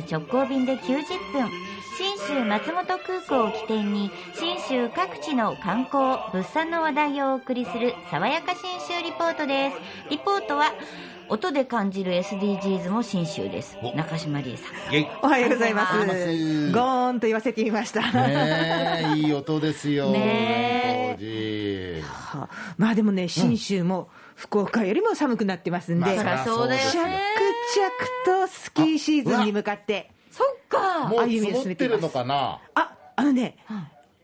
岡から直行便で90分。信州松本空港を起点に信州各地の観光物産の話題をお送りする爽やか信州リポートです。リポートは音で感じる SDGs も信州です。中島理恵さん。おはようございます。ゴーンと言わせてみました。ねえいい音ですよ。ねまあでもね、信州も福岡よりも寒くなってますんで、まあ着ね。々とスキーシーズンに向かって、そっか。もう積もってるのかな？あ、あのね、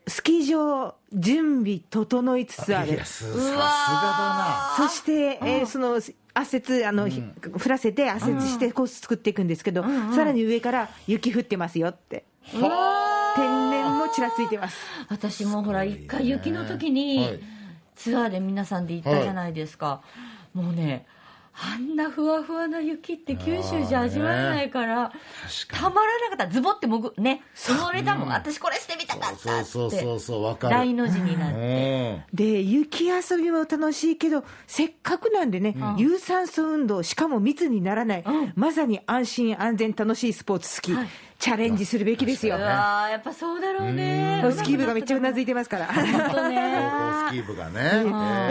スキー場準備整いつつある。さすがだそして、えーその、圧雪、あの、ひ降らせて圧雪してコース作っていくんですけど、さらに上から雪降ってますよって。天然もちらついてます。私もほら一回雪の時に、はいツアーで皆さんで行ったじゃないですか、もうねあんなふわふわな雪って九州じゃ味わえないから、確たまらなかった。ズボってもぐねそれだもん、私これしてみたかったって。そうそうそうそうわかる大の字になっうて、んで雪遊びも楽しいけど、せっかくなんでね、有酸素運動、しかも密にならない、うんまさに安心安全楽しいスポーツスキー、はいチャレンジするべきですよ。う。わーやっぱそうだろうね。スキー部がめっちゃうなずいてますから。本当ね。高校スキー部がね、え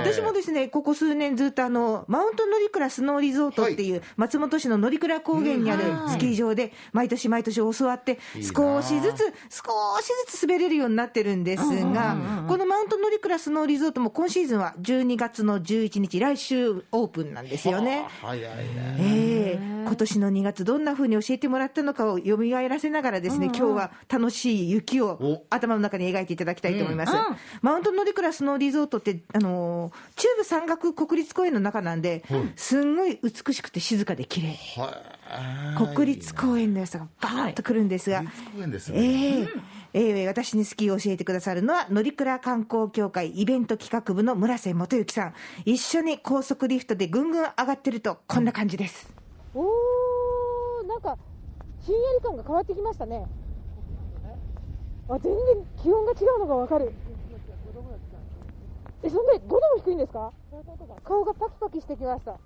え。私もですね、ここ数年ずっとあの、マウント乗鞍スノーリゾートっていう、松本市の乗鞍高原にあるスキー場で、毎年毎年教わって、少しずつ、少しずつ滑れるようになってるんですが、このマウント乗鞍スノーリゾートも今シーズンは12月の11日、来週オープンなんですよね。早いね。ええ。今年の2月、どんな風に教えてもらったのかを蘇らせながらですね、今日は楽しい雪をお。頭の中に描いていただきたいと思います。うん。うんマウント乗鞍スノーリゾートって、あのー中部山岳国立公園の中なんで、すんごい美しくて静かで綺麗。はい。国立公園の良さがバーッとくるんですが、国立公園ですね、ええ。ええ私にスキーを教えてくださるのは、乗鞍観光協会イベント企画部の村瀬元幸さん。一緒に高速リフトでぐんぐん上がってると、こんな感じです。おー、なんか、ひんやり感が変わってきましたね。あ、全然気温が違うのがわかる。え、そんな5度も低いんですか？顔がパキパキしてきました。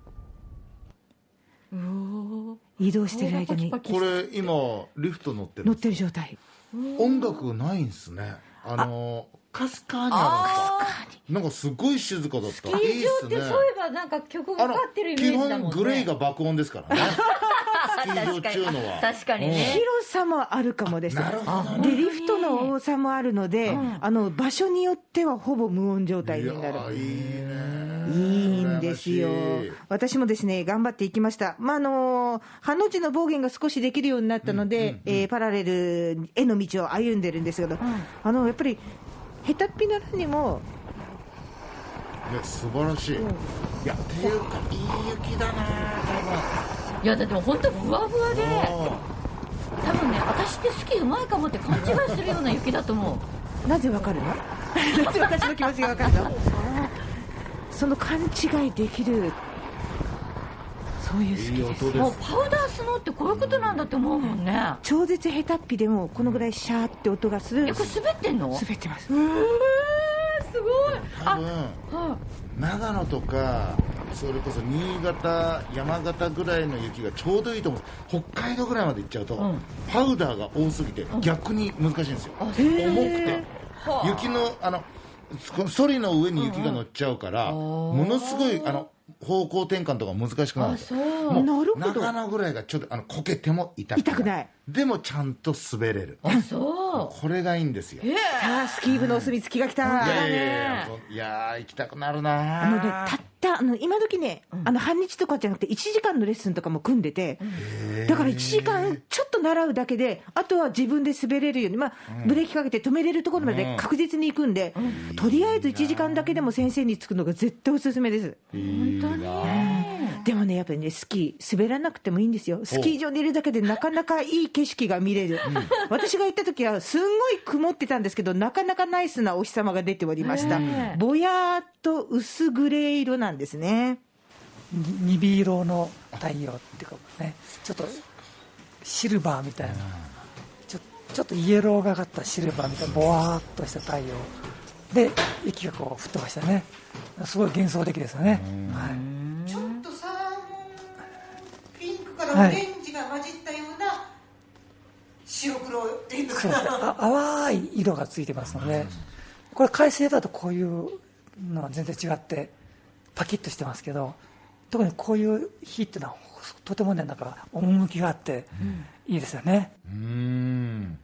移動してる間に。パキパキこれ今リフト乗ってる乗ってる状態。音楽ないんですね。あのかすかにあるかなんかすごい静かだった。スキー場ってそういえばなんか曲がかかってるイメ基ージだもんね。本グレイが爆音ですからね スキー場中のは。確かにね。広さもあるかもです。なるほどで、リフトの多さもあるので、あの、場所によってはほぼ無音状態になる。ーいいね。いいんですよ。私もですね、頑張っていきました。まあ、あの、ハの字の暴言が少しできるようになったので、えーパラレルへの道を歩んでるんですけど、あの、やっぱり、下手っぴならにも、いや素晴らしい、いやっていうかいい雪だな多いやだって本当ふわふわで分多分ね私ってスキーうまいかもって勘違いするような雪だと思う。なぜわかるの？な ぜ私の気持ちがわかるの？その勘違いできる、そういういい好きです。音です。もうパウダースノーってこういうことなんだって思うもんね。超絶下手っぴでも、このぐらいシャーって音がする。え、これ滑ってんの？滑ってます。うーすごい。多分は長野とかそれこそ新潟山形ぐらいの雪がちょうどいいと思う。北海道ぐらいまで行っちゃうと、うん。パウダーが多すぎて逆に難しいんですよ、あ重くて。はあ。雪のあのそソリの上に雪が乗っちゃうから、ものすごいあの方向転換とか難しくなるんあですよ。そう。なるほど。長野ぐらいがちょっとあのこけても痛くない。痛くない。でもちゃんと滑れる。あそう。これがいいんですよ。いさあ、スキー部のお墨付きが来た。やいやいやそいやー行きたくなるなあのね、たった、あの、今時ね、あの、半日とかじゃなくて、1時間のレッスンとかも組んでて、だから1時間ちょっと習うだけで、あとは自分で滑れるように、まあ、ブレーキかけて止めれるところまで確実に行くんで、とりあえず1時間だけでも先生につくのが絶対おすすめです。いいなでもね、やっぱりね、スキー、滑らなくてもいいんですよ。スキー場にいるだけでなかなかいい景色が見れる。私が行った時は、すんごい曇ってたんですけど、なかなかナイスなお日様が出ておりました。ぼやーっと薄グレー色なんですね。に鈍色の太陽っていうかね。ちょっとシルバーみたいな。ちょちょっとイエローがかったシルバーみたいなぼわーっとした太陽で息がこう吹っ飛ばしたね。すごい幻想的ですよね、はい、ちょっとサーモンピンクからオレンジが混じったような、白黒っていうかな淡い色がついてますのでこれ海水だとこういうのは全然違ってパキッとしてますけど特にこういう火っていうのはとてもねなんか趣があっていいですよね、うん、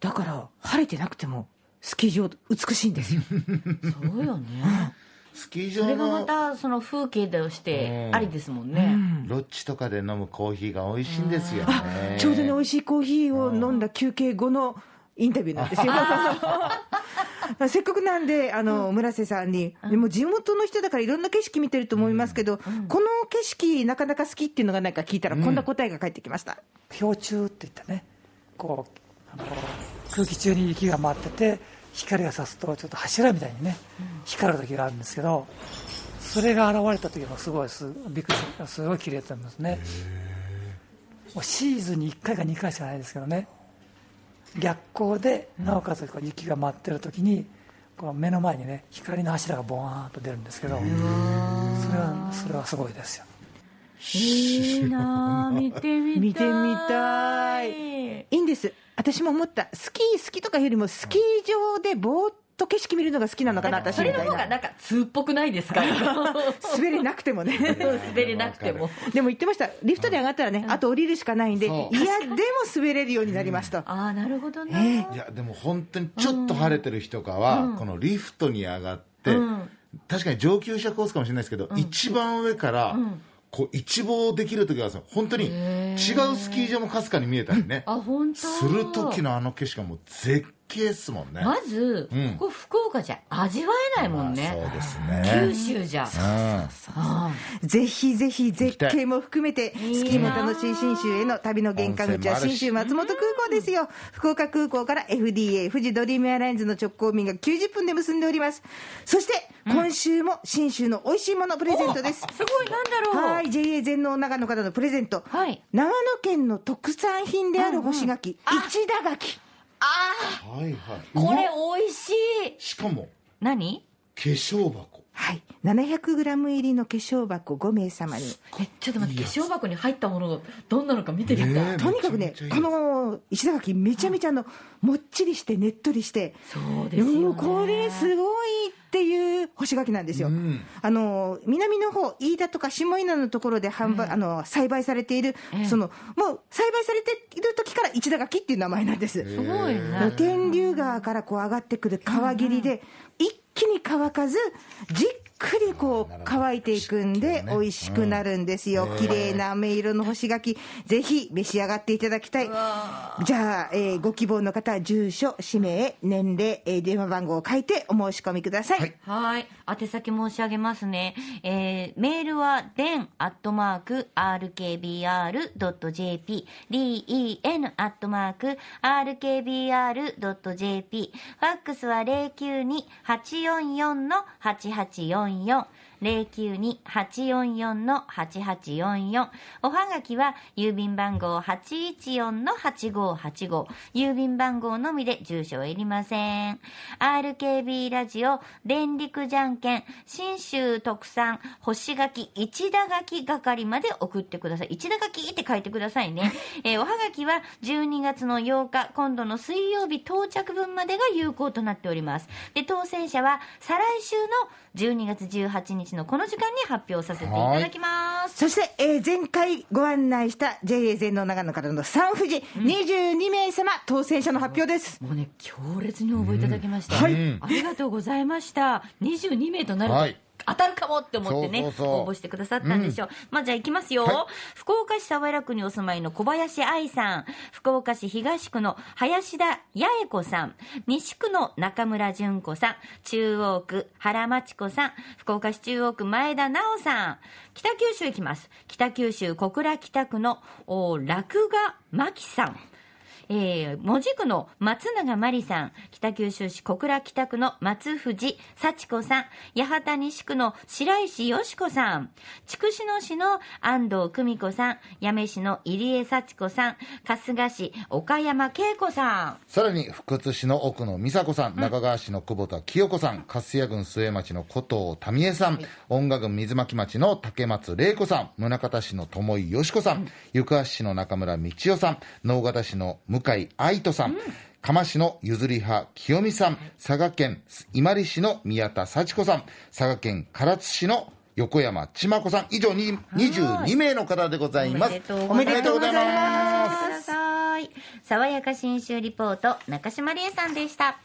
だから晴れてなくてもスキー場美しいんですよ。そうよね。スキーそれがまたその風景としてありですもんね、ロッジとかで飲むコーヒーが美味しいんですよね。ちょうどね美味しいコーヒーを飲んだ休憩後のインタビューなんですよ。せっかくなんで、あの、村瀬さんに、でも地元の人だからいろんな景色見てると思いますけど、この景色なかなか好きっていうのがなんか聞いたら、こんな答えが返ってきました？氷柱っていってね。こうあの空気中に雪が舞ってて光が差すとちょっと柱みたいにね光る時があるんですけどそれが現れた時もすごいすびっくりしたすごい綺麗だったんですね。もうシーズンに1回か2回しかないですけどね。逆光でなおかつこう雪が舞ってる時にこう目の前にね光の柱がボワーンと出るんですけどそれはそれはすごいですよ。いいなあ 見てみたい。見てみたい。いいんです。私も思った。スキー好きとかよりも、スキー場でぼーっと景色見るのが好きなのかな、私そ。れの方がなんか通っぽくないですか？滑れなくてもね。滑れなくても。でも言ってました。リフトで上がったらね、あと降りるしかないんで、いや、でも滑れるようになりますと。ああなるほどね、いやでも本当にちょっと晴れてる日とかは、このリフトに上がって、うん。確かに上級者コースかもしれないですけど、一番上から、こう一望できる時があるんですよ本当に違うスキー場もかすかに見えたりね。する時のあの景色がもう絶景っすもんね、まず、うん。ここ福岡じゃ味わえないもんね、まあそうです九ね州じゃ、うん。あぜひぜひ絶景も含めて、スキーも楽しい信州への旅の玄関口は信州松本空港ですよ。福岡空港から FDA 富士ドリームエアラインズの直行便が90分で結んでおります。そして、今週も信州の美味しいものプレゼントです。すごいなんだろう。はい、JA 全農長野からのプレゼント。はい。長野県の特産品である干し柿、市田柿。はいはい。これ美味しい。しかも何？化粧箱。はい、700グラム入りの化粧箱5名様に。えちょっと待って化粧箱に入ったものがどんなのか見てみたい、とにかくねこの石田柿めちゃめちゃあのもっちりしてねっとりして。そうですよね。うんこれすごい。っていう干し柿なんですよ、うん。あの南の方飯田とか下伊那のところで販売、あの栽培されている、ええ。そのもう栽培されている時から市田柿っていう名前なんです、すごいね天竜川からこう上がってくる川霧で、一気に乾かず、じっくりこう乾いていくんで、美味しくなるんですよ、綺麗な飴色の干し柿、ぜひ召し上がっていただきたい。じゃあ、えーご希望の方は住所、氏名、年齢、えー電話番号を書いてお申し込みください。はい。はい。宛先申し上げますね。えー、メールは、den アットマーク rkbr.jp、den アットマーク rkbr.jp、ファックスは092-844-8844、引用092-844-8844。おはがきは、郵便番号814-8585。郵便番号のみで住所はいりません。RKB ラジオ、電力じゃんけん、新州特産、干し柿、一田柿係まで送ってください。一田柿って書いてくださいね。えーおはがきは12月の8日、今度の水曜日到着分までが有効となっております。で、当選者は、再来週の12月18日のこの時間に発表させていただきます。そして、えー前回ご案内した JA 全農長野からの三富士、22名様当選者の発表です。もうね、強烈に応募いただきました。はいありがとうございました。22名となると、はい当たるかもって思ってね応募してくださったんでしょう。まあ、じゃあ行きますよ。はい福岡市早良区にお住まいの小林愛さん。福岡市東区の林田八重子さん。西区の中村純子さん。中央区原町子さん。福岡市中央区前田直さん。北九州行きます。北九州小倉北区のお落賀真紀さん。えー、門司区の松永真理さん、北九州市小倉北区の松藤幸子さん、八幡西区の白石よし子さん、筑紫野市の安藤久美子さん、八女市の入江幸子さん、春日市岡山恵子さん。さらに福津市の奥野美佐子さん、中川市の久保田清子さん、粕谷郡末町の古藤民江さん、音楽郡水巻町の竹松玲子さん、宗像市の友井よし子さん、行橋市の中村道夫さん、直方市の向井愛人さん、釜市のゆずり派清美さん、佐賀県伊万里市の宮田幸子さん、佐賀県唐津市の横山千真子さん、以上に22名の方でございます。おめでとうございます。ます。爽やか新州リポート、中島理恵さんでした。